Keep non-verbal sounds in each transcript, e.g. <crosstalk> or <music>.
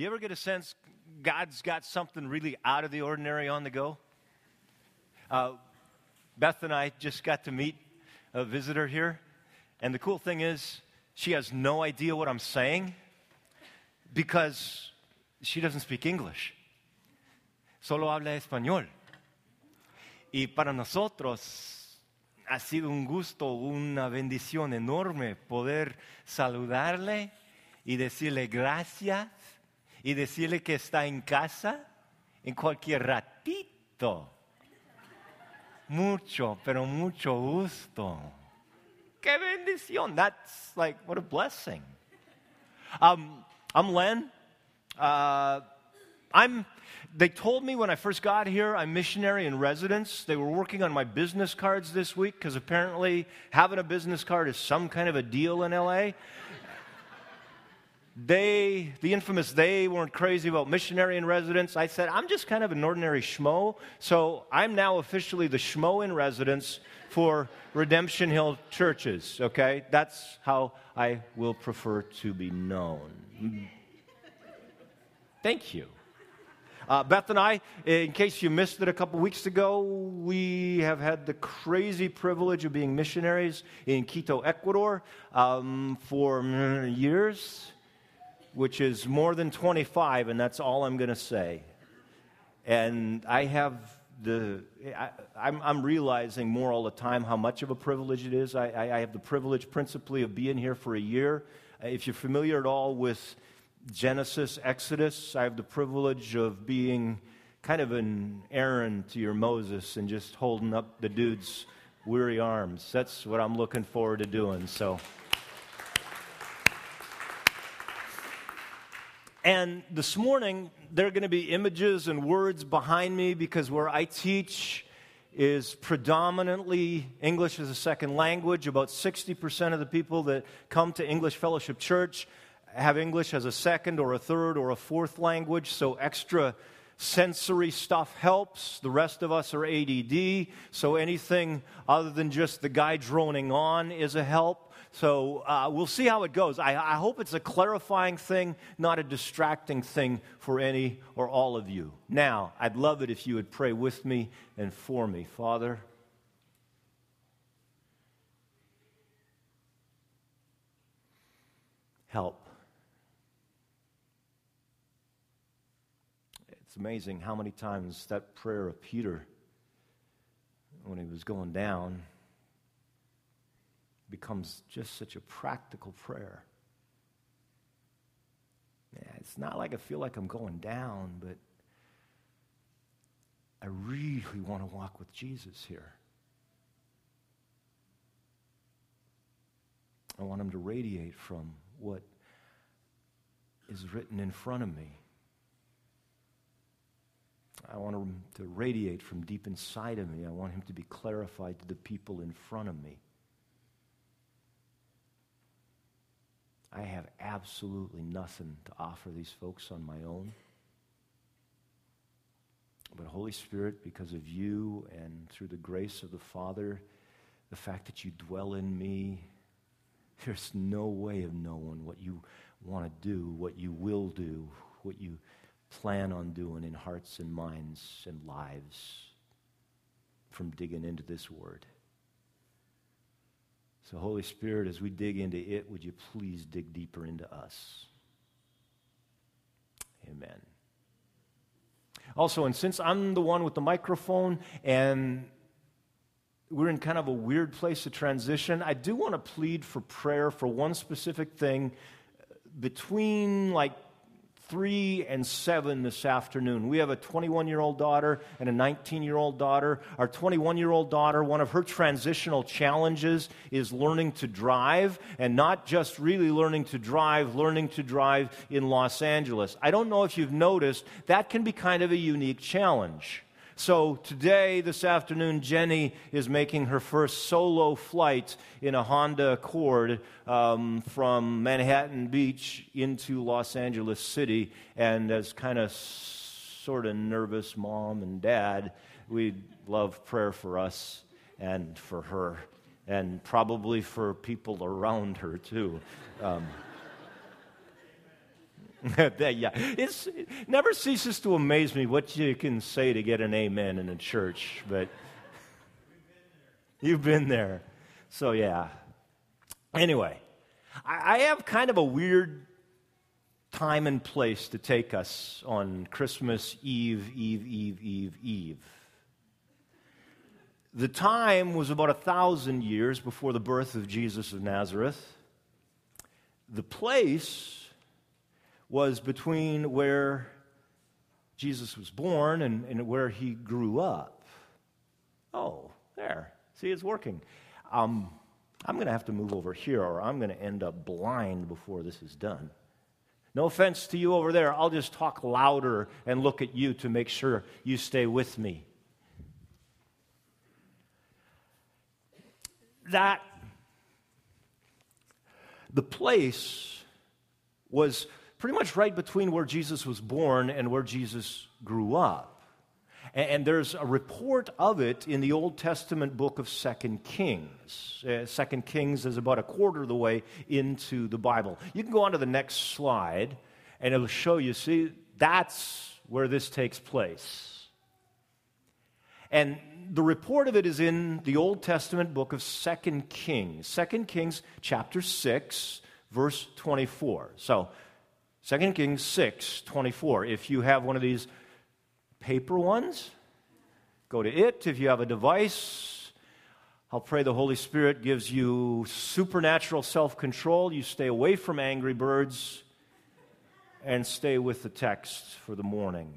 You ever get a sense God's got something really out of the ordinary on the go? Uh, Beth and I just got to meet a visitor here, and the cool thing is, she has no idea what I'm saying because she doesn't speak English. Solo habla español. Y para nosotros ha sido un gusto, una bendición enorme poder saludarle y decirle gracias y decirle que está en casa en cualquier ratito. Mucho, pero mucho gusto. Qué bendición. That's like, what a blessing. Um, I'm Len. Uh, I'm, they told me when I first got here, I'm missionary in residence. They were working on my business cards this week because apparently having a business card is some kind of a deal in LA. They, the infamous they, weren't crazy about missionary in residence. I said, I'm just kind of an ordinary schmo. So I'm now officially the schmo in residence for Redemption Hill churches, okay? That's how I will prefer to be known. Thank you. Uh, Beth and I, in case you missed it a couple weeks ago, we have had the crazy privilege of being missionaries in Quito, Ecuador um, for years which is more than 25, and that's all I'm going to say. And I have the, I, am realizing more all the time how much of a privilege it is. I, I, I have the privilege principally of being here for a year. If you're familiar at all with Genesis, Exodus, I have the privilege of being kind of an Aaron to your Moses and just holding up the dude's weary arms. That's what I'm looking forward to doing. So. And this morning, there are going to be images and words behind me because where I teach is predominantly English as a second language. About 60% of the people that come to English Fellowship Church have English as a second or a third or a fourth language, so extra sensory stuff helps. The rest of us are ADD, so anything other than just the guy droning on is a help. So uh, we'll see how it goes. I, I hope it's a clarifying thing, not a distracting thing for any or all of you. Now, I'd love it if you would pray with me and for me. Father, help. It's amazing how many times that prayer of Peter, when he was going down, becomes just such a practical prayer. Yeah, it's not like I feel like I'm going down, but I really want to walk with Jesus here. I want him to radiate from what is written in front of me. I want him to radiate from deep inside of me. I want him to be clarified to the people in front of me. I have absolutely nothing to offer these folks on my own. But, Holy Spirit, because of you and through the grace of the Father, the fact that you dwell in me, there's no way of knowing what you want to do, what you will do, what you plan on doing in hearts and minds and lives from digging into this word. So, Holy Spirit, as we dig into it, would you please dig deeper into us? Amen. Also, and since I'm the one with the microphone and we're in kind of a weird place to transition, I do want to plead for prayer for one specific thing between like 3 and 7 this afternoon. We have a 21 year old daughter and a 19 year old daughter. Our 21 year old daughter, one of her transitional challenges is learning to drive, and not just really learning to drive, learning to drive in Los Angeles. I don't know if you've noticed, that can be kind of a unique challenge. So today, this afternoon, Jenny is making her first solo flight in a Honda Accord um, from Manhattan Beach into Los Angeles City. And as kind of sort of nervous mom and dad, we'd love prayer for us and for her, and probably for people around her too. Um, <laughs> yeah, it's, it never ceases to amaze me what you can say to get an amen in a church, but you've been there. So, yeah. Anyway, I, I have kind of a weird time and place to take us on Christmas Eve, Eve, Eve, Eve, Eve. The time was about a thousand years before the birth of Jesus of Nazareth. The place was between where Jesus was born and, and where he grew up. Oh, there. See, it's working. Um, I'm going to have to move over here or I'm going to end up blind before this is done. No offense to you over there. I'll just talk louder and look at you to make sure you stay with me. That the place was pretty much right between where Jesus was born and where Jesus grew up. And, there's a report of it in the Old Testament book of Second Kings. Uh, Second Kings is about a quarter of the way into the Bible. You can go on to the next slide, and it'll show you. See, that's where this takes place. And the report of it is in the Old Testament book of Second Kings. Second Kings chapter 6, verse 24. So 2 Kings 6 24. If you have one of these paper ones, go to it. If you have a device, I'll pray the Holy Spirit gives you supernatural self control. You stay away from Angry Birds and stay with the text for the morning.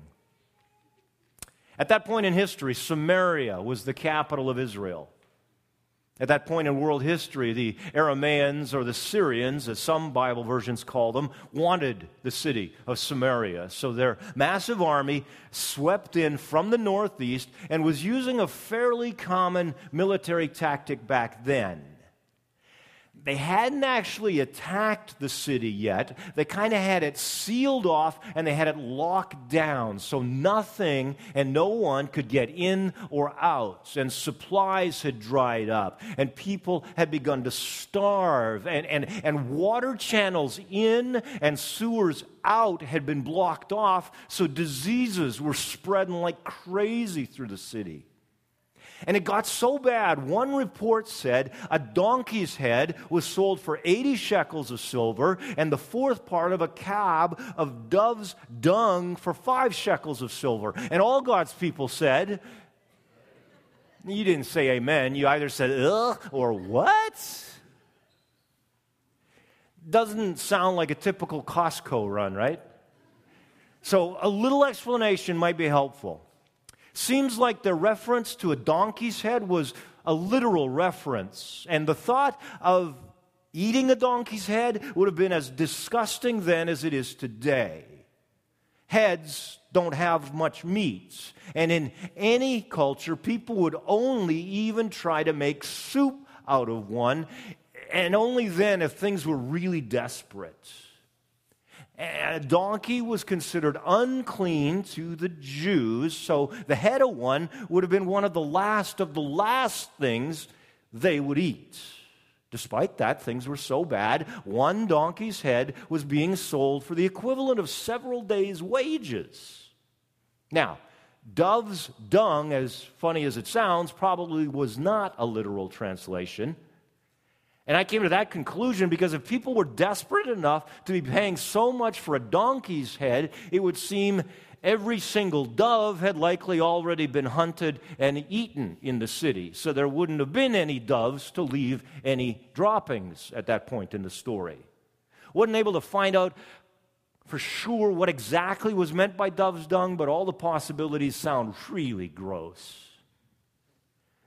At that point in history, Samaria was the capital of Israel. At that point in world history, the Aramaeans or the Syrians, as some Bible versions call them, wanted the city of Samaria. So their massive army swept in from the northeast and was using a fairly common military tactic back then they hadn't actually attacked the city yet. They kind of had it sealed off and they had it locked down so nothing and no one could get in or out. And supplies had dried up and people had begun to starve. And, and, and water channels in and sewers out had been blocked off, so diseases were spreading like crazy through the city. And it got so bad, one report said a donkey's head was sold for 80 shekels of silver, and the fourth part of a cab of dove's dung for five shekels of silver. And all God's people said, You didn't say amen. You either said, ugh, or what? Doesn't sound like a typical Costco run, right? So a little explanation might be helpful. Seems like the reference to a donkey's head was a literal reference. And the thought of eating a donkey's head would have been as disgusting then as it is today. Heads don't have much meat. And in any culture, people would only even try to make soup out of one, and only then if things were really desperate. A donkey was considered unclean to the Jews, so the head of one would have been one of the last of the last things they would eat. Despite that, things were so bad, one donkey's head was being sold for the equivalent of several days' wages. Now, dove's dung, as funny as it sounds, probably was not a literal translation. And I came to that conclusion because if people were desperate enough to be paying so much for a donkey's head, it would seem every single dove had likely already been hunted and eaten in the city. So there wouldn't have been any doves to leave any droppings at that point in the story. Wasn't able to find out for sure what exactly was meant by dove's dung, but all the possibilities sound really gross.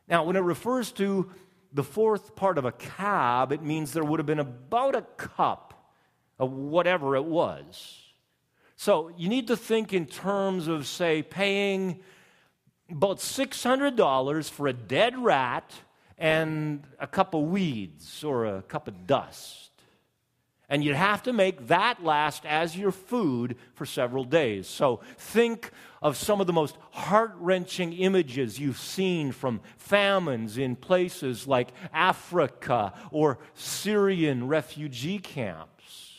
Now, when it refers to the fourth part of a cab, it means there would have been about a cup of whatever it was. So you need to think in terms of, say, paying about $600 for a dead rat and a cup of weeds or a cup of dust. And you'd have to make that last as your food for several days. So think of some of the most heart wrenching images you've seen from famines in places like Africa or Syrian refugee camps.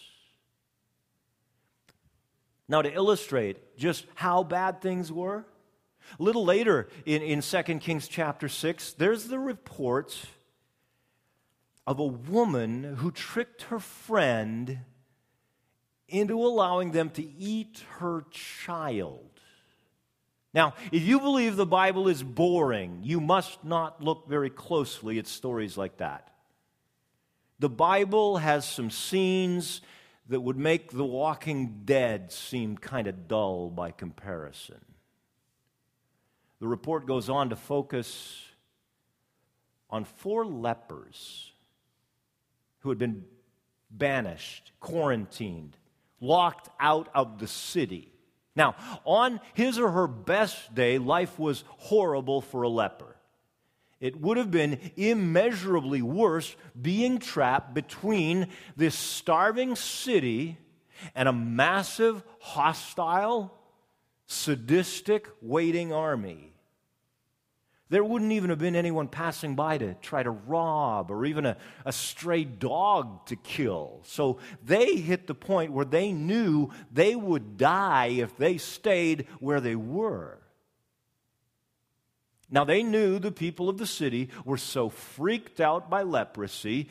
Now, to illustrate just how bad things were, a little later in, in 2 Kings chapter 6, there's the report of a woman who tricked her friend into allowing them to eat her child. Now, if you believe the Bible is boring, you must not look very closely at stories like that. The Bible has some scenes that would make The Walking Dead seem kind of dull by comparison. The report goes on to focus on four lepers who had been banished, quarantined, locked out of the city. Now, on his or her best day, life was horrible for a leper. It would have been immeasurably worse being trapped between this starving city and a massive, hostile, sadistic, waiting army. There wouldn't even have been anyone passing by to try to rob or even a, a stray dog to kill. So they hit the point where they knew they would die if they stayed where they were. Now, they knew the people of the city were so freaked out by leprosy,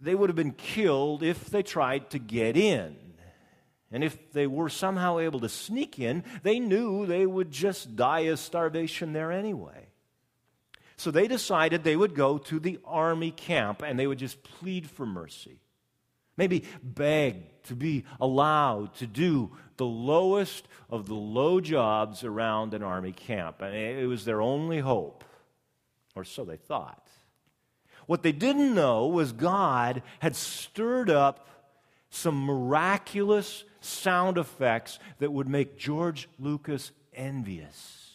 they would have been killed if they tried to get in. And if they were somehow able to sneak in, they knew they would just die of starvation there anyway. So they decided they would go to the army camp and they would just plead for mercy. Maybe beg to be allowed to do the lowest of the low jobs around an army camp. And it was their only hope, or so they thought. What they didn't know was God had stirred up some miraculous sound effects that would make George Lucas envious.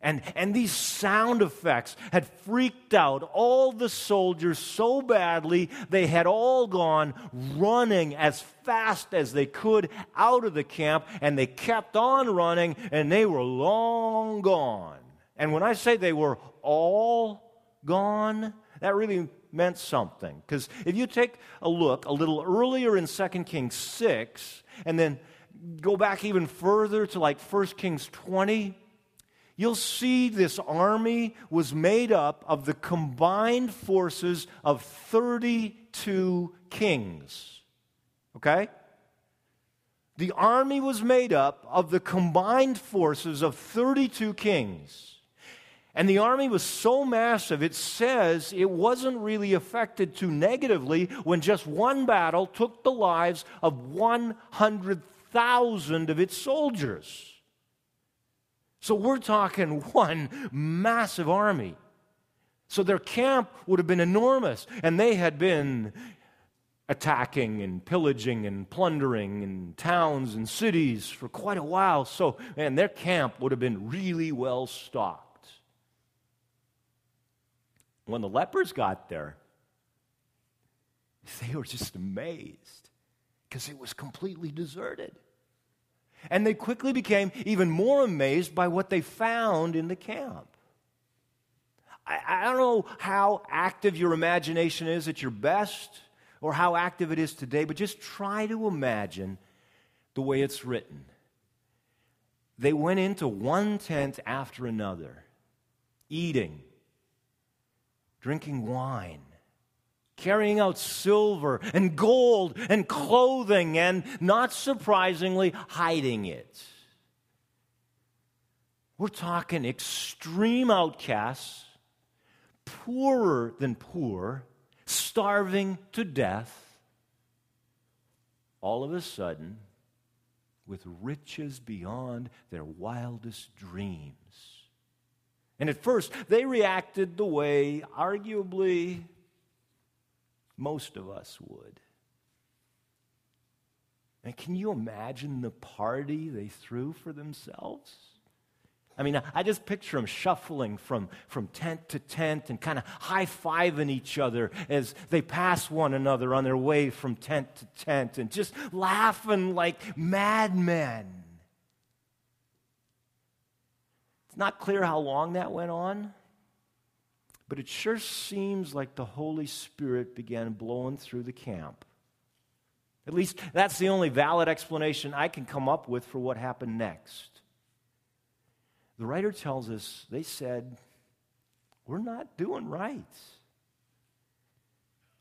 And, and these sound effects had freaked out all the soldiers so badly, they had all gone running as fast as they could out of the camp, and they kept on running, and they were long gone. And when I say they were all gone, that really meant something. Because if you take a look a little earlier in 2 Kings 6, and then go back even further to like 1 Kings 20, you'll see this army was made up of the combined forces of 32 kings. Okay? The army was made up of the combined forces of 32 kings. And the army was so massive, it says it wasn't really affected too negatively when just one battle took the lives of 100,000 of its soldiers. So we're talking <laughs> one massive army. So their camp would have been enormous, and they had been attacking and pillaging and plundering in towns and cities for quite a while. So, man, their camp would have been really well stocked. When the lepers got there, <laughs> they were just amazed because it was completely deserted. And they quickly became even more amazed by what they found in the camp. I, I, don't know how active your imagination is at your best or how active it is today, but just try to imagine the way it's written. They went into one tent after another, eating, drinking wine carrying out silver and gold and clothing, and not surprisingly, hiding it. We're talking extreme outcasts, poorer than poor, starving to death, all of a sudden, with riches beyond their wildest dreams. And at first, they reacted the way, arguably, most of us would. And can you imagine the party they threw for themselves? I mean, I just picture them shuffling from, from tent to tent and kind of high fiving each other as they pass one another on their way from tent to tent and just laughing like madmen. It's not clear how long that went on. But it sure seems like the Holy Spirit began blowing through the camp. At least that's the only valid explanation I can come up with for what happened next. The writer tells us they said, We're not doing right.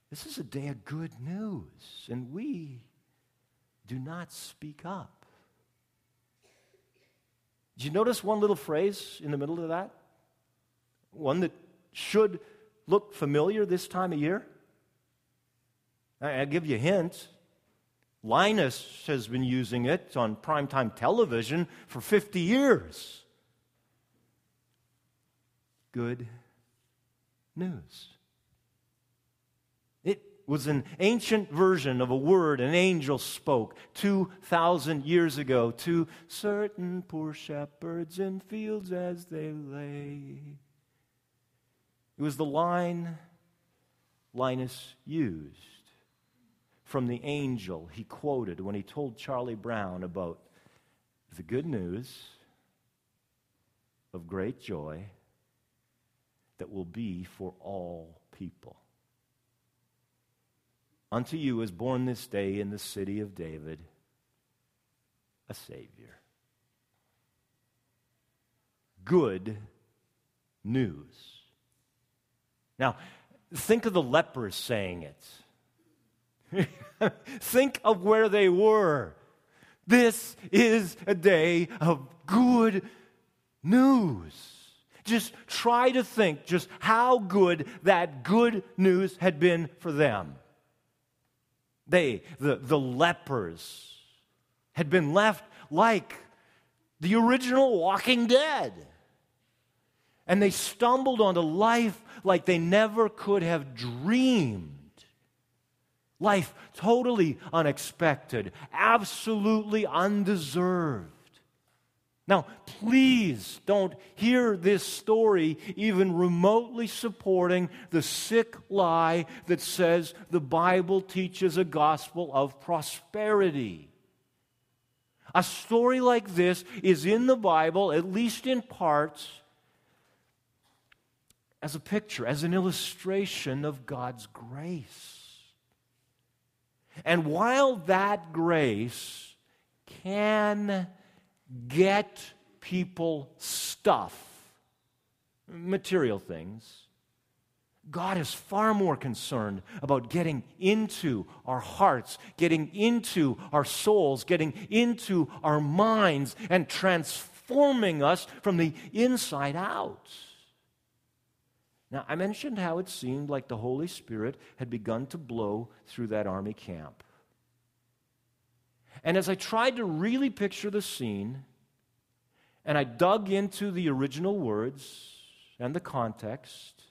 This is a day of good news, and we do not speak up. Did you notice one little phrase in the middle of that? One that should look familiar this time of year? I'll give you a hint. Linus has been using it on primetime television for 50 years. Good news. It was an ancient version of a word an angel spoke 2,000 years ago to certain poor shepherds in fields as they lay. It was the line Linus used from the angel he quoted when he told Charlie Brown about the good news of great joy that will be for all people. Unto you is born this day in the city of David a Savior. Good news. Now, think of the lepers saying it. <laughs> Think of where they were. This is a day of good news. Just try to think just how good that good news had been for them. They, the, the lepers, had been left like the original Walking Dead. And they stumbled onto life like they never could have dreamed. Life totally unexpected, absolutely undeserved. Now, please don't hear this story even remotely supporting the sick lie that says the Bible teaches a gospel of prosperity. A story like this is in the Bible, at least in parts, as a picture, as an illustration of God's grace. And while that grace can get people stuff, material things, God is far more concerned about getting into our hearts, getting into our souls, getting into our minds, and transforming us from the inside out. Now, I mentioned how it seemed like the Holy Spirit had begun to blow through that army camp. And as I tried to really picture the scene, and I dug into the original words and the context,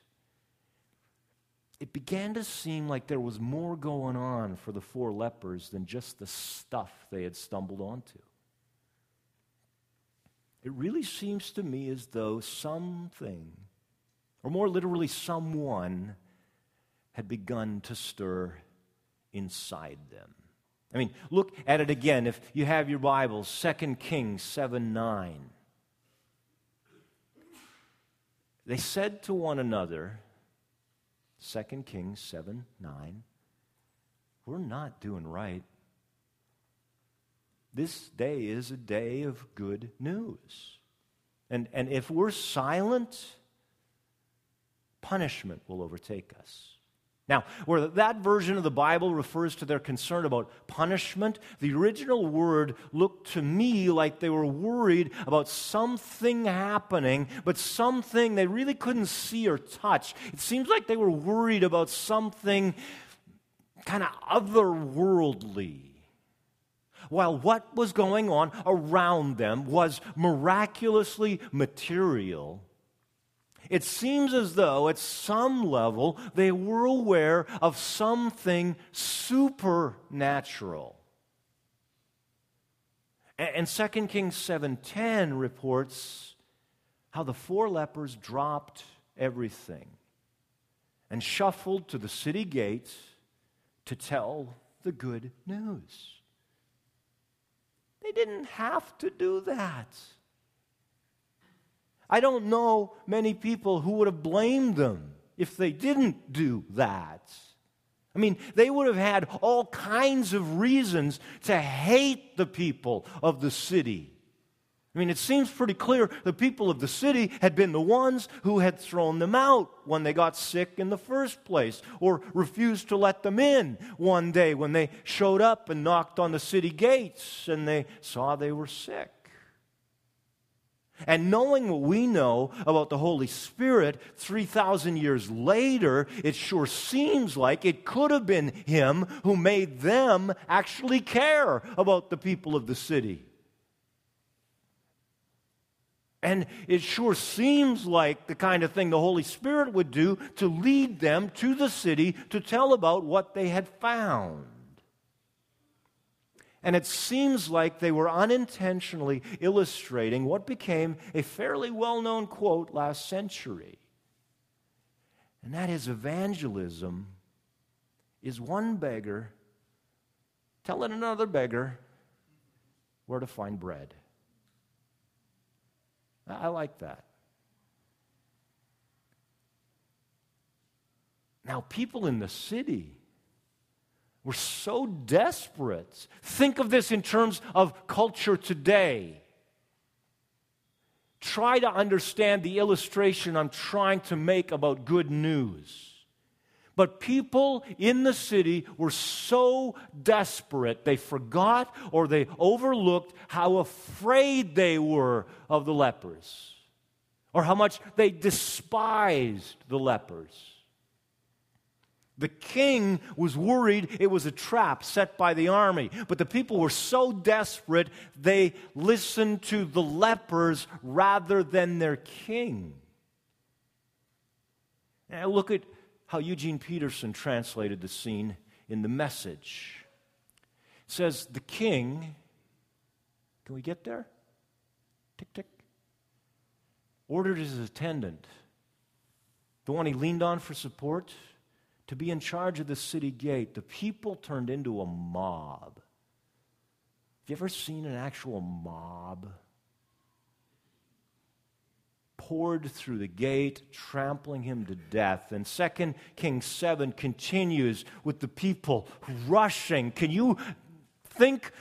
it began to seem like there was more going on for the four lepers than just the stuff they had stumbled onto. It really seems to me as though something or more literally, someone had begun to stir inside them. I mean, look at it again. If you have your Bibles, 2 Kings 7 9. They said to one another, 2 Kings 7 9, we're not doing right. This day is a day of good news. And, and if we're silent, punishment will overtake us. Now, where that version of the Bible refers to their concern about punishment, the original word looked to me like they were worried about something happening, but something they really couldn't see or touch. It seems like they were worried about something kind of otherworldly. While what was going on around them was miraculously material, it seems as though at some level they were aware of something supernatural. And 2 Kings 7:10 reports how the four lepers dropped everything and shuffled to the city gate to tell the good news. They didn't have to do that. I don't know many people who would have blamed them if they didn't do that. I mean, they would have had all kinds of reasons to hate the people of the city. I mean, it seems pretty clear the people of the city had been the ones who had thrown them out when they got sick in the first place, or refused to let them in one day when they showed up and knocked on the city gates and they saw they were sick. And knowing what we know about the Holy Spirit 3,000 years later, it sure seems like it could have been Him who made them actually care about the people of the city. And it sure seems like the kind of thing the Holy Spirit would do to lead them to the city to tell about what they had found. And it seems like they were unintentionally illustrating what became a fairly well known quote last century. And that is evangelism is one beggar telling another beggar where to find bread. I like that. Now, people in the city were so desperate. Think of this in terms of culture today. Try to understand the illustration I'm trying to make about good news. But people in the city were so desperate, they forgot or they overlooked how afraid they were of the lepers, or how much they despised the lepers. The king was worried it was a trap set by the army, but the people were so desperate they listened to the lepers rather than their king. Now look at how Eugene Peterson translated the scene in the message. It says, The king, can we get there? Tick, tick. Ordered his attendant, the one he leaned on for support, to be in charge of the city gate. The people turned into a mob. Have you ever seen an actual mob? poured through the gate, trampling him to death. And 2 Kings 7 continues with the people rushing. Can you think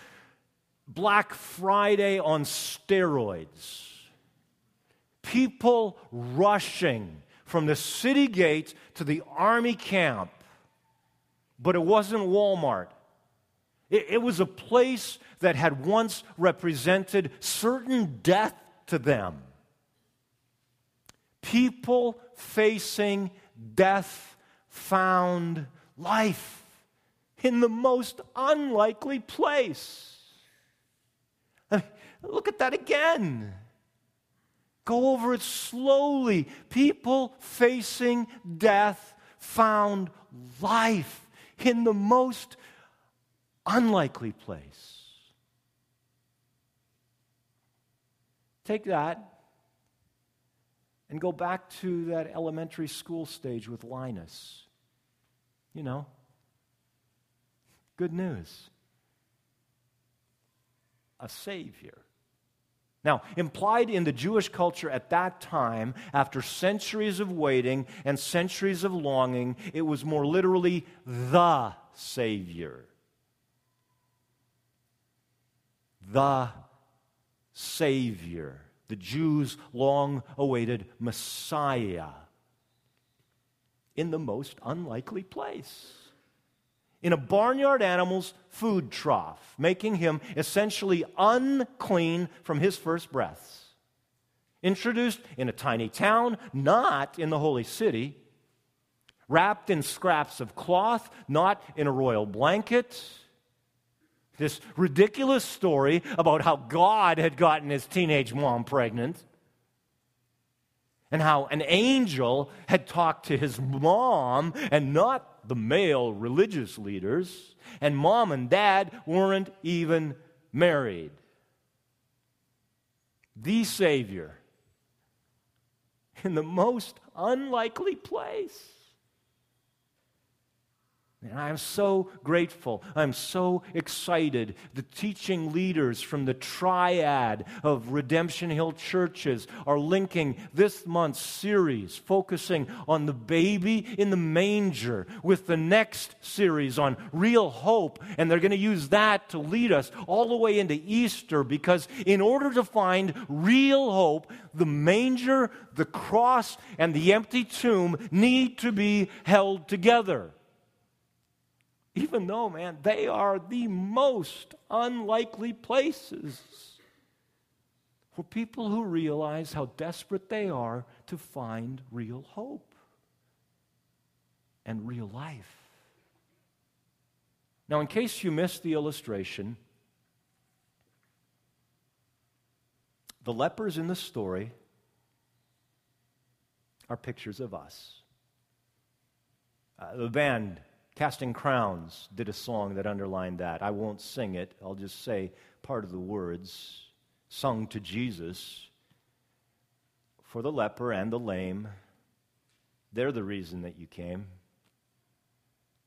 Black Friday on steroids? People rushing from the city gate to the army camp. But it wasn't Walmart. It, it was a place that had once represented certain death to them people facing death found life in the most unlikely place. I mean, look at that again. Go over it slowly. People facing death found life in the most unlikely place. Take that and go back to that elementary school stage with Linus. You know, good news. A Savior. Now, implied in the Jewish culture at that time, after centuries of waiting and centuries of longing, it was more literally the Savior. The Savior the Jews' long awaited Messiah in the most unlikely place. In a barnyard animal's food trough, making him essentially unclean from his first breaths. Introduced in a tiny town, not in the holy city. Wrapped in scraps of cloth, not in a royal blanket this ridiculous story about how God had gotten his teenage mom pregnant and how an angel had talked to his mom and not the male religious leaders, and mom and dad weren't even married. The Savior in the most unlikely place. And I'm so grateful. I'm so excited. The teaching leaders from the triad of Redemption Hill churches are linking this month's series focusing on the baby in the manger with the next series on real hope. And they're going to use that to lead us all the way into Easter because in order to find real hope, the manger, the cross, and the empty tomb need to be held together even though, man, they are the most unlikely places for people who realize how desperate they are to find real hope and real life. Now, in case you missed the illustration, the lepers in the story are pictures of us. Uh, the band Casting Crowns did a song that underlined that. I won't sing it, I'll just say part of the words sung to Jesus for the leper and the lame. They're the reason that you came.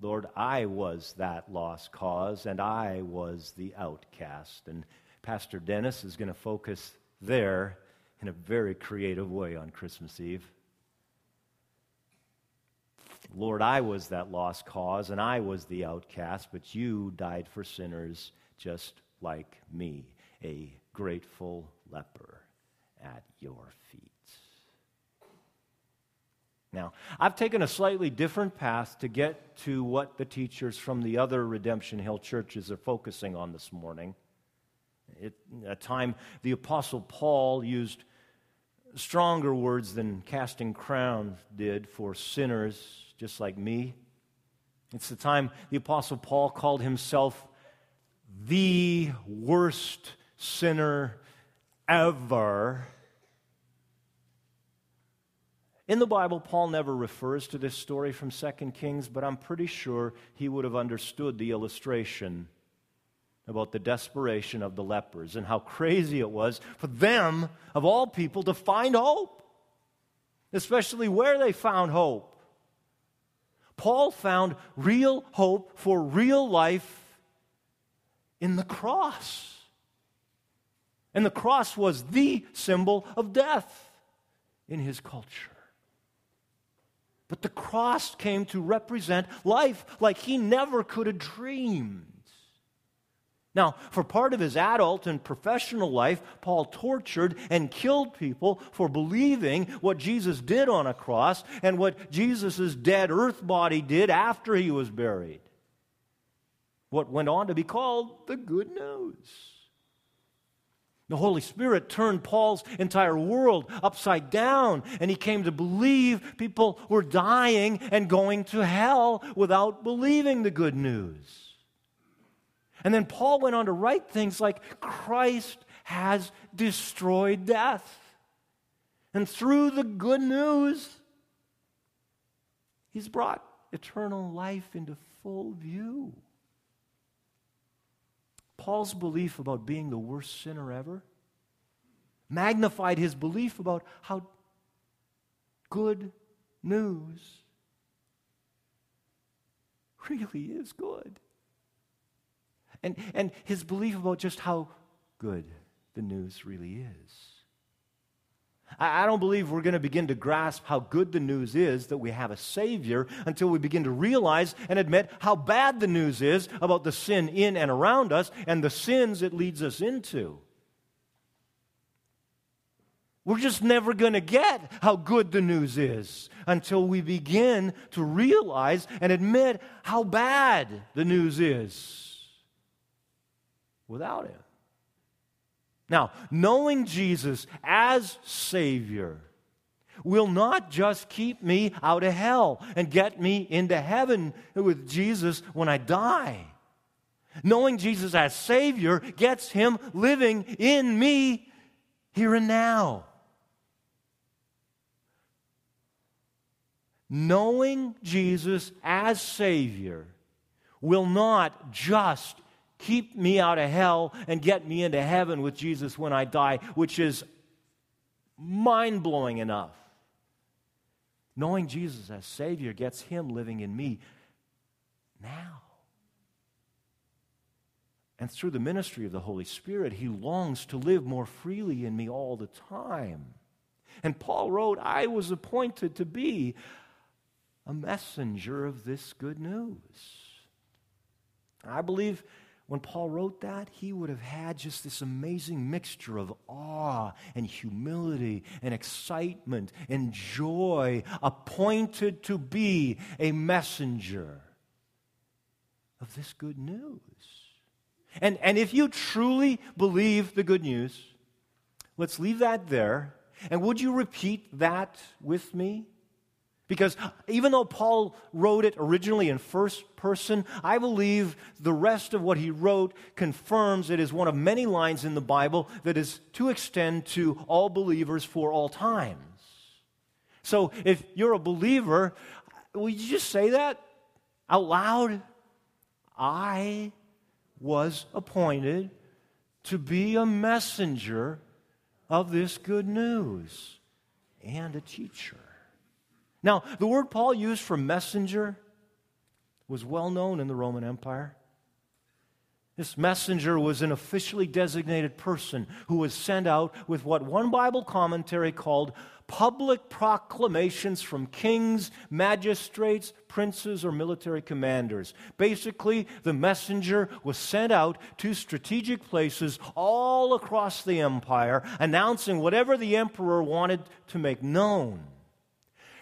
Lord, I was that lost cause, and I was the outcast. And Pastor Dennis is going to focus there in a very creative way on Christmas Eve. Lord, I was that lost cause and I was the outcast, but you died for sinners just like me, a grateful leper at your feet. Now, I've taken a slightly different path to get to what the teachers from the other Redemption Hill churches are focusing on this morning. It, a time the Apostle Paul used stronger words than casting crowns did for sinners just like me. It's the time the Apostle Paul called himself the worst sinner ever. In the Bible, Paul never refers to this story from 2 Kings, but I'm pretty sure he would have understood the illustration about the desperation of the lepers and how crazy it was for them, of all people, to find hope, especially where they found hope. Paul found real hope for real life in the cross. And the cross was the symbol of death in his culture. But the cross came to represent life like he never could have dreamed. Now, for part of his adult and professional life, Paul tortured and killed people for believing what Jesus did on a cross and what Jesus' dead earth body did after he was buried. What went on to be called the good news. The Holy Spirit turned Paul's entire world upside down, and he came to believe people were dying and going to hell without believing the good news. And then Paul went on to write things like Christ has destroyed death. And through the good news, he's brought eternal life into full view. Paul's belief about being the worst sinner ever magnified his belief about how good news really is good and, and his belief about just how good the news really is. I, I don't believe we're going to begin to grasp how good the news is that we have a Savior until we begin to realize and admit how bad the news is about the sin in and around us and the sins it leads us into. We're just never going to get how good the news is until we begin to realize and admit how bad the news is without him. Now, knowing Jesus as Savior will not just keep me out of hell and get me into heaven with Jesus when I die. Knowing Jesus as Savior gets Him living in me here and now. Knowing Jesus as Savior will not just keep me out of hell and get me into heaven with Jesus when I die, which is mind blowing enough. Knowing Jesus as Savior gets Him living in me now. And through the ministry of the Holy Spirit, he longs to live more freely in me all the time. And Paul wrote, I was appointed to be a messenger of this good news. I believe when Paul wrote that, he would have had just this amazing mixture of awe and humility and excitement and joy, appointed to be a messenger of this good news. And, and if you truly believe the good news, let's leave that there. And would you repeat that with me? Because even though Paul wrote it originally in first person, I believe the rest of what he wrote confirms it is one of many lines in the Bible that is to extend to all believers for all times. So if you're a believer, will you just say that out loud? I was appointed to be a messenger of this good news and a teacher. Now, the word Paul used for messenger was well known in the Roman Empire. This messenger was an officially designated person who was sent out with what one Bible commentary called public proclamations from kings, magistrates, princes, or military commanders. Basically, the messenger was sent out to strategic places all across the empire, announcing whatever the emperor wanted to make known.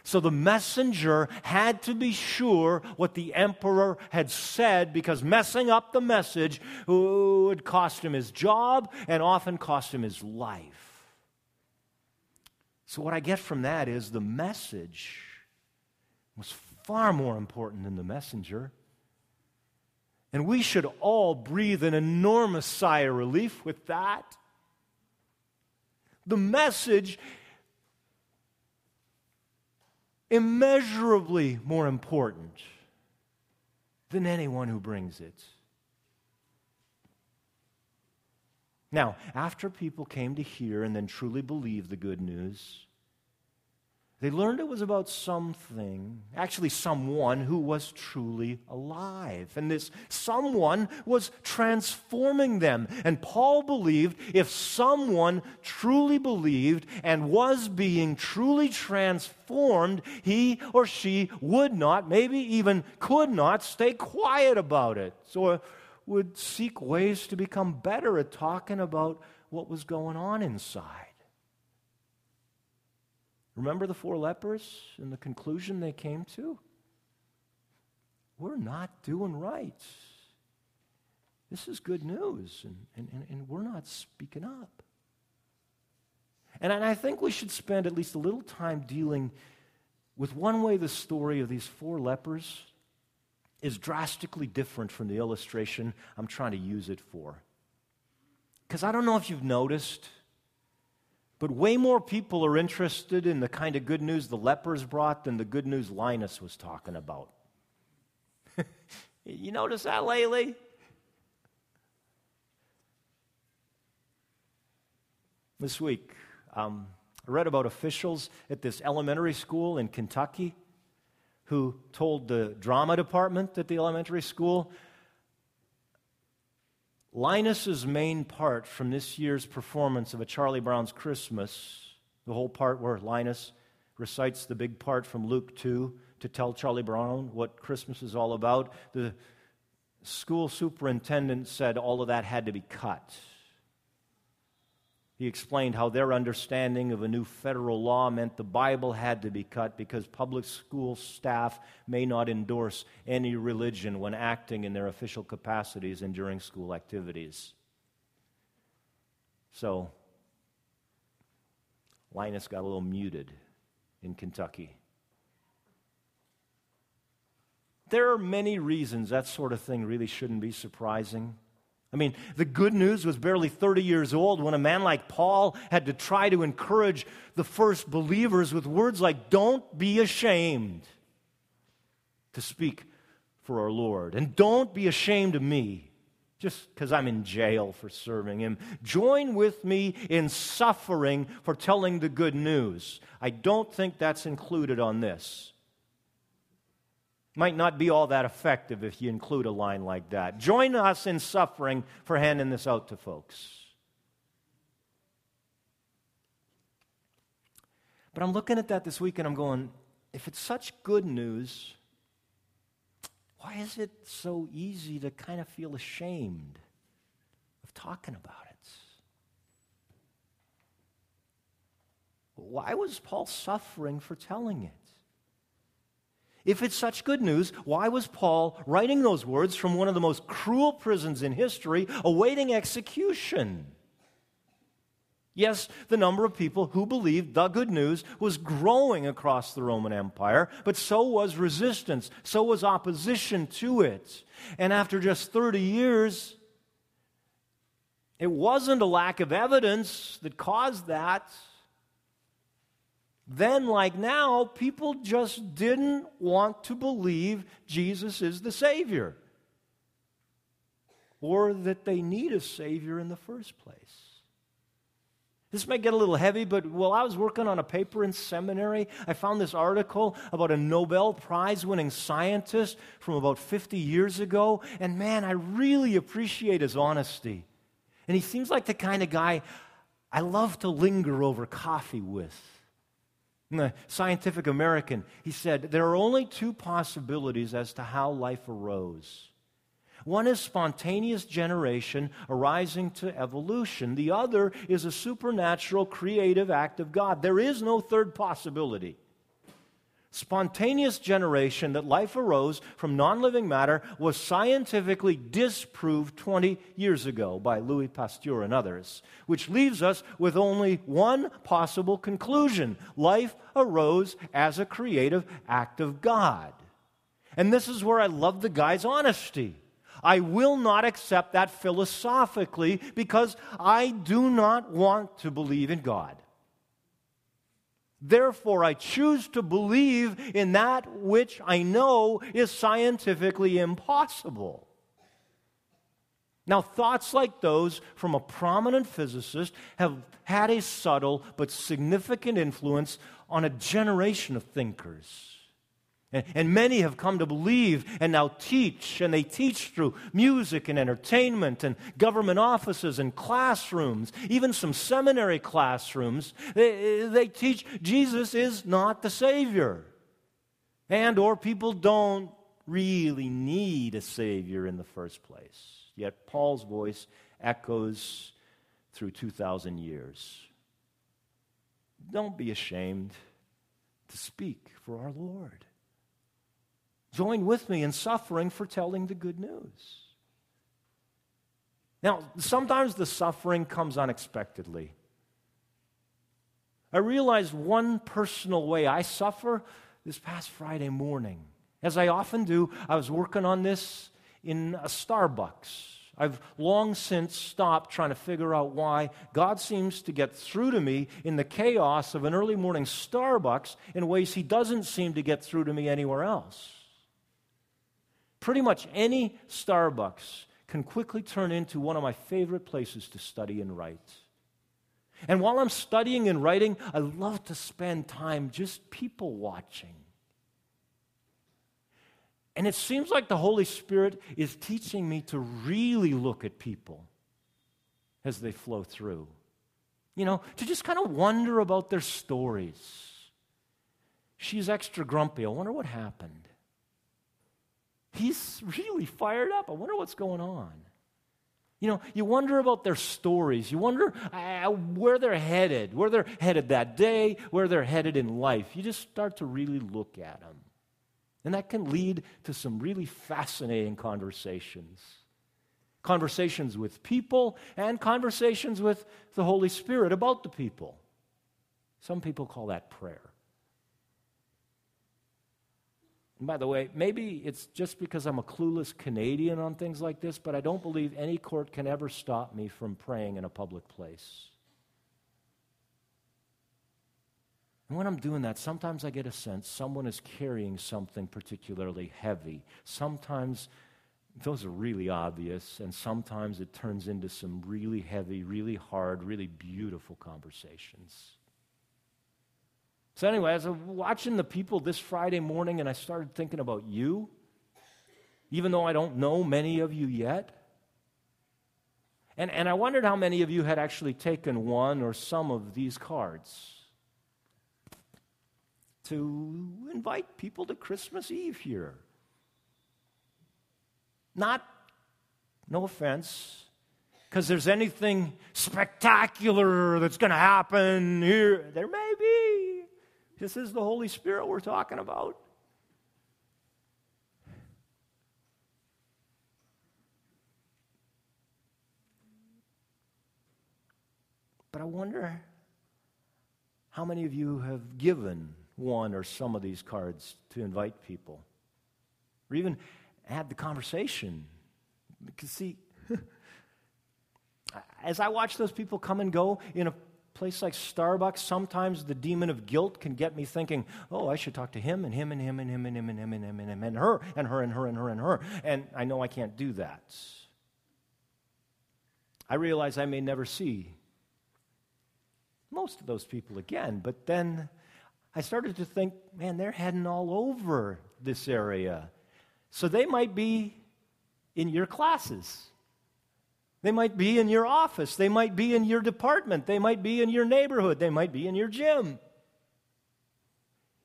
So the messenger had to be sure what the emperor had said because messing up the message would cost him his job and often cost him his life. So, what I get from that is the message was far more important than the messenger. And we should all breathe an enormous sigh of relief with that. The message immeasurably more important than anyone who brings it. Now, after people came to hear and then truly believe the good news, they learned it was about something, actually, someone who was truly alive. And this someone was transforming them. And Paul believed if someone truly believed and was being truly transformed, he or she would not, maybe even could not, stay quiet about it. So would seek ways to become better at talking about what was going on inside. Remember the four lepers and the conclusion they came to? We're not doing right. This is good news, and, and, and we're not speaking up. And I think we should spend at least a little time dealing with one way the story of these four lepers is drastically different from the illustration I'm trying to use it for. Because I don't know if you've noticed, but way more people are interested in the kind of good news the lepers brought than the good news Linus was talking about. <laughs> you notice that lately? This week, um, I read about officials at this elementary school in Kentucky who told the drama department at the elementary school Linus's main part from this year's performance of A Charlie Brown's Christmas, the whole part where Linus recites the big part from Luke 2 to tell Charlie Brown what Christmas is all about, the school superintendent said all of that had to be cut. He explained how their understanding of a new federal law meant the Bible had to be cut because public school staff may not endorse any religion when acting in their official capacities and during school activities. So, Linus got a little muted in Kentucky. There are many reasons that sort of thing really shouldn't be surprising. I mean, the good news was barely 30 years old when a man like Paul had to try to encourage the first believers with words like, Don't be ashamed to speak for our Lord. And don't be ashamed of me just because I'm in jail for serving Him. Join with me in suffering for telling the good news. I don't think that's included on this. Might not be all that effective if you include a line like that. Join us in suffering for handing this out to folks. But I'm looking at that this week and I'm going, if it's such good news, why is it so easy to kind of feel ashamed of talking about it? Why was Paul suffering for telling it? If it's such good news, why was Paul writing those words from one of the most cruel prisons in history, awaiting execution? Yes, the number of people who believed the good news was growing across the Roman Empire, but so was resistance, so was opposition to it. And after just 30 years, it wasn't a lack of evidence that caused that. Then, like now, people just didn't want to believe Jesus is the Savior or that they need a Savior in the first place. This may get a little heavy, but while I was working on a paper in seminary, I found this article about a Nobel Prize winning scientist from about 50 years ago. And man, I really appreciate his honesty. And he seems like the kind of guy I love to linger over coffee with. In the Scientific American, he said, There are only two possibilities as to how life arose. One is spontaneous generation arising to evolution. The other is a supernatural creative act of God. There is no third possibility. Spontaneous generation that life arose from non living matter was scientifically disproved 20 years ago by Louis Pasteur and others, which leaves us with only one possible conclusion life arose as a creative act of God. And this is where I love the guy's honesty. I will not accept that philosophically because I do not want to believe in God. Therefore, I choose to believe in that which I know is scientifically impossible. Now, thoughts like those from a prominent physicist have had a subtle but significant influence on a generation of thinkers. And, and many have come to believe and now teach, and they teach through music and entertainment and government offices and classrooms, even some seminary classrooms. They, they teach Jesus is not the Savior. And or people don't really need a Savior in the first place. Yet Paul's voice echoes through 2,000 years. Don't be ashamed to speak for our Lord. Join with me in suffering for telling the good news. Now, sometimes the suffering comes unexpectedly. I realized one personal way I suffer this past Friday morning. As I often do, I was working on this in a Starbucks. I've long since stopped trying to figure out why God seems to get through to me in the chaos of an early morning Starbucks in ways He doesn't seem to get through to me anywhere else. Pretty much any Starbucks can quickly turn into one of my favorite places to study and write. And while I'm studying and writing, I love to spend time just people watching. And it seems like the Holy Spirit is teaching me to really look at people as they flow through. You know, to just kind of wonder about their stories. She's extra grumpy. I wonder what happened he's really fired up. I wonder what's going on. You know, you wonder about their stories. You wonder uh, where they're headed, where they're headed that day, where they're headed in life. You just start to really look at them. And that can lead to some really fascinating conversations. Conversations with people and conversations with the Holy Spirit about the people. Some people call that prayer. And by the way, maybe it's just because I'm a clueless Canadian on things like this, but I don't believe any court can ever stop me from praying in a public place. And when I'm doing that, sometimes I get a sense someone is carrying something particularly heavy. Sometimes those are really obvious, and sometimes it turns into some really heavy, really hard, really beautiful conversations. So, anyway, as I was watching the people this Friday morning and I started thinking about you, even though I don't know many of you yet, and, and I wondered how many of you had actually taken one or some of these cards to invite people to Christmas Eve here. Not, no offense, because there's anything spectacular that's going to happen here. There may be. This is the Holy Spirit we're talking about. But I wonder how many of you have given one or some of these cards to invite people, or even had the conversation. Because, see, <laughs> as I watch those people come and go in a place like Starbucks, sometimes the demon of guilt can get me thinking, oh, I should talk to him and him and him and him and him and him and him and him and her and her and her and her and her. And I know I can't do that. I realize I may never see most of those people again, but then I started to think, man, they're heading all over this area. So they might be in your classes. They might be in your office. They might be in your department. They might be in your neighborhood. They might be in your gym.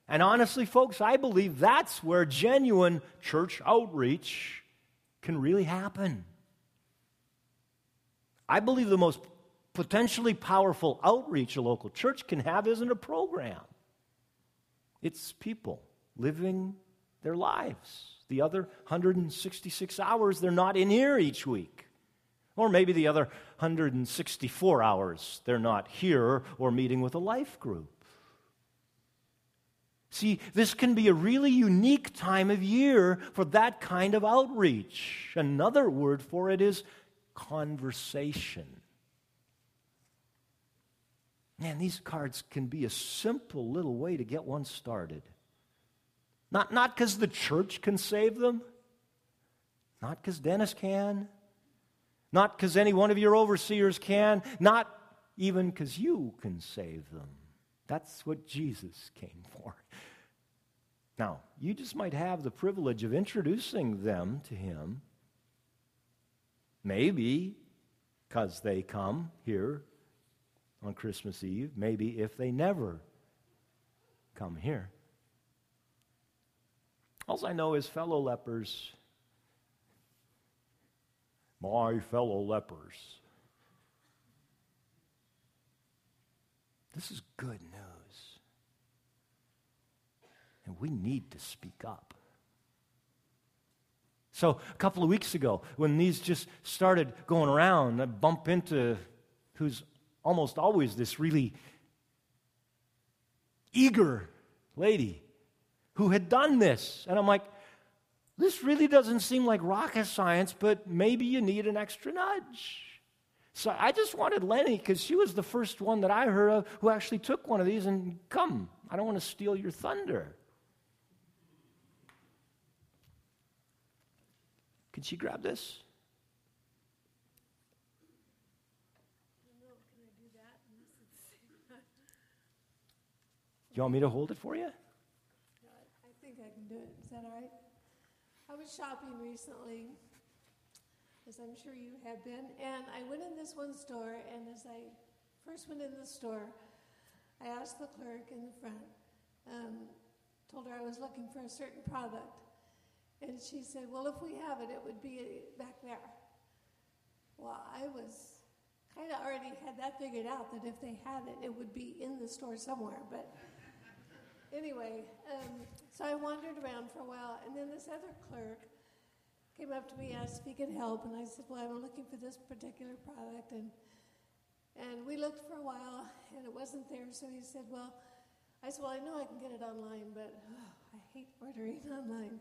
And honestly, folks, I believe that's where genuine church outreach can really happen. I believe the most potentially powerful outreach a local church can have isn't a program. It's people living their lives. The other 166 hours, they're not in here each week. Or maybe the other 164 hours, they're not here or meeting with a life group. See, this can be a really unique time of year for that kind of outreach. Another word for it is conversation. Man, these cards can be a simple little way to get one started. Not not because the church can save them, not because Dennis can, not because any one of your overseers can, not even because you can save them. That's what Jesus came for. Now, you just might have the privilege of introducing them to Him. Maybe because they come here on Christmas Eve, maybe if they never come here. All I know is fellow lepers, my fellow lepers. This is good news. And we need to speak up. So, a couple of weeks ago, when these just started going around, I bump into who's almost always this really eager lady who had done this. And I'm like, this really doesn't seem like rocket science, but maybe you need an extra nudge. So I just wanted Lenny, because she was the first one that I heard of who actually took one of these and come, I don't want to steal your thunder. Could she grab this? Do you want me to hold it for you? I think I can do it. Is that all right? I was shopping recently, as I'm sure you have been, and I went in this one store, and as I first went in the store, I asked the clerk in the front, um, told her I was looking for a certain product, and she said, Well, if we have it, it would be back there. Well, I was kind of already had that figured out that if they had it, it would be in the store somewhere, but anyway, um, so I wandered around for a while, and then this other clerk came up to me, asked if he could help, and I said, "Well, I'm looking for this particular product," and and we looked for a while, and it wasn't there. So he said, "Well," I said, "Well, I know I can get it online, but oh, I hate ordering <laughs> online."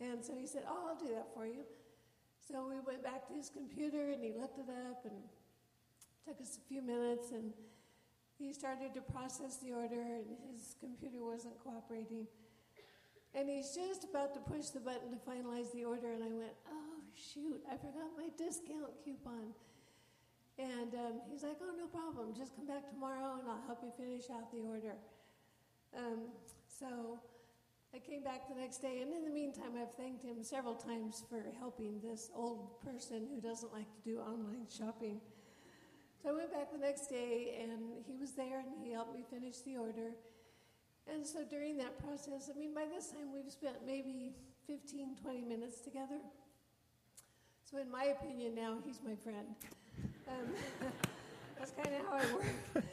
And so he said, "Oh, I'll do that for you." So we went back to his computer, and he looked it up, and took us a few minutes, and he started to process the order and his computer wasn't cooperating. And he's just about to push the button to finalize the order, and I went, Oh, shoot, I forgot my discount coupon. And um, he's like, Oh, no problem. Just come back tomorrow and I'll help you finish out the order. Um, so I came back the next day, and in the meantime, I've thanked him several times for helping this old person who doesn't like to do online shopping. I went back the next day, and he was there, and he helped me finish the order. And so during that process, I mean, by this time, we've spent maybe 15, 20 minutes together. So, in my opinion, now he's my friend. Um, <laughs> that's kind of how I work.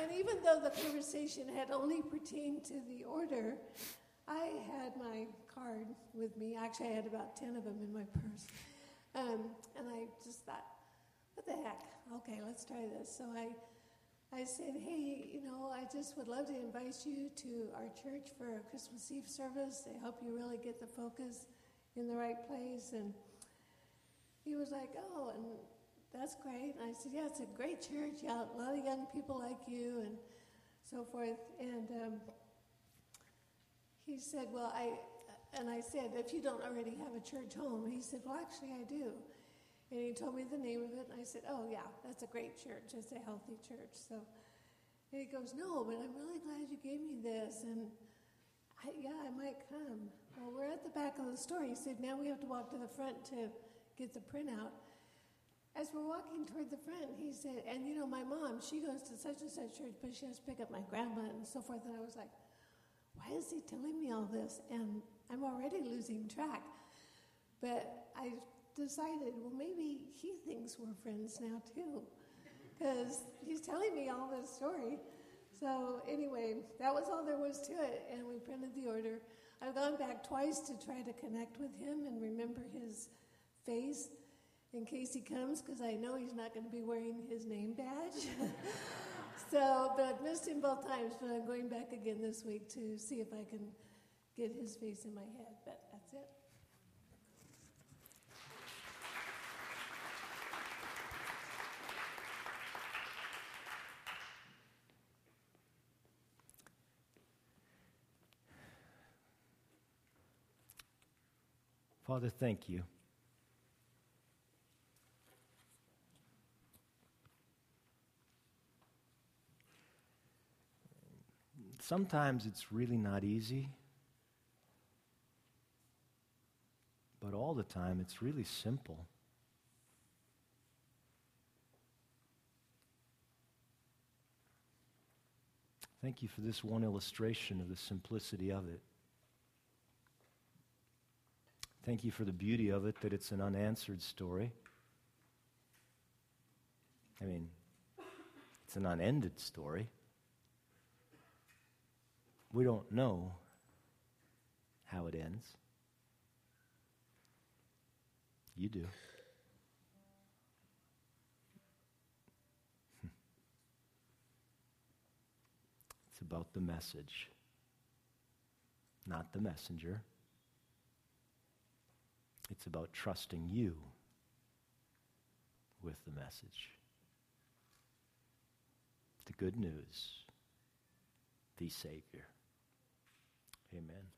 and even though the conversation had only pertained to the order, I had my card with me. Actually, I had about 10 of them in my purse. Um, and I just thought, what the heck? Okay, let's try this. So I, I said, hey, you know, I just would love to invite you to our church for a Christmas Eve service. I hope you really get the focus in the right place. And he was like, oh, and that's great. And I said, yeah, it's a great church. Yeah, a lot of young people like you and so forth. And um, he said, well, I, and I said, if you don't already have a church home, he said, well, actually, I do. And he told me the name of it, and I said, oh, yeah, that's a great church. It's a healthy church. So and he goes, no, but I'm really glad you gave me this. And I, yeah, I might come. Well, we're at the back of the store. He said, now we have to walk to the front to get the printout. As we're walking toward the front, he said, and you know, my mom, she goes to such and such church, but she has to pick up my grandma and so forth. And I was like, why is he telling me all this? And I'm already losing track. But I decided, well, maybe he thinks we're friends now too, because he's telling me all this story. So, anyway, that was all there was to it, and we printed the order. I've gone back twice to try to connect with him and remember his face in case he comes, because I know he's not going to be wearing his name badge. <laughs> so, but I've missed him both times, but I'm going back again this week to see if I can get his face in my head. But that's it. Father, thank you. Sometimes it's really not easy, but all the time it's really simple. Thank you for this one illustration of the simplicity of it. Thank you for the beauty of it, that it's an unanswered story. I mean, it's an unended story. We don't know how it ends. You do. <laughs> It's about the message, not the messenger. It's about trusting you with the message. The good news, the Savior. Amen.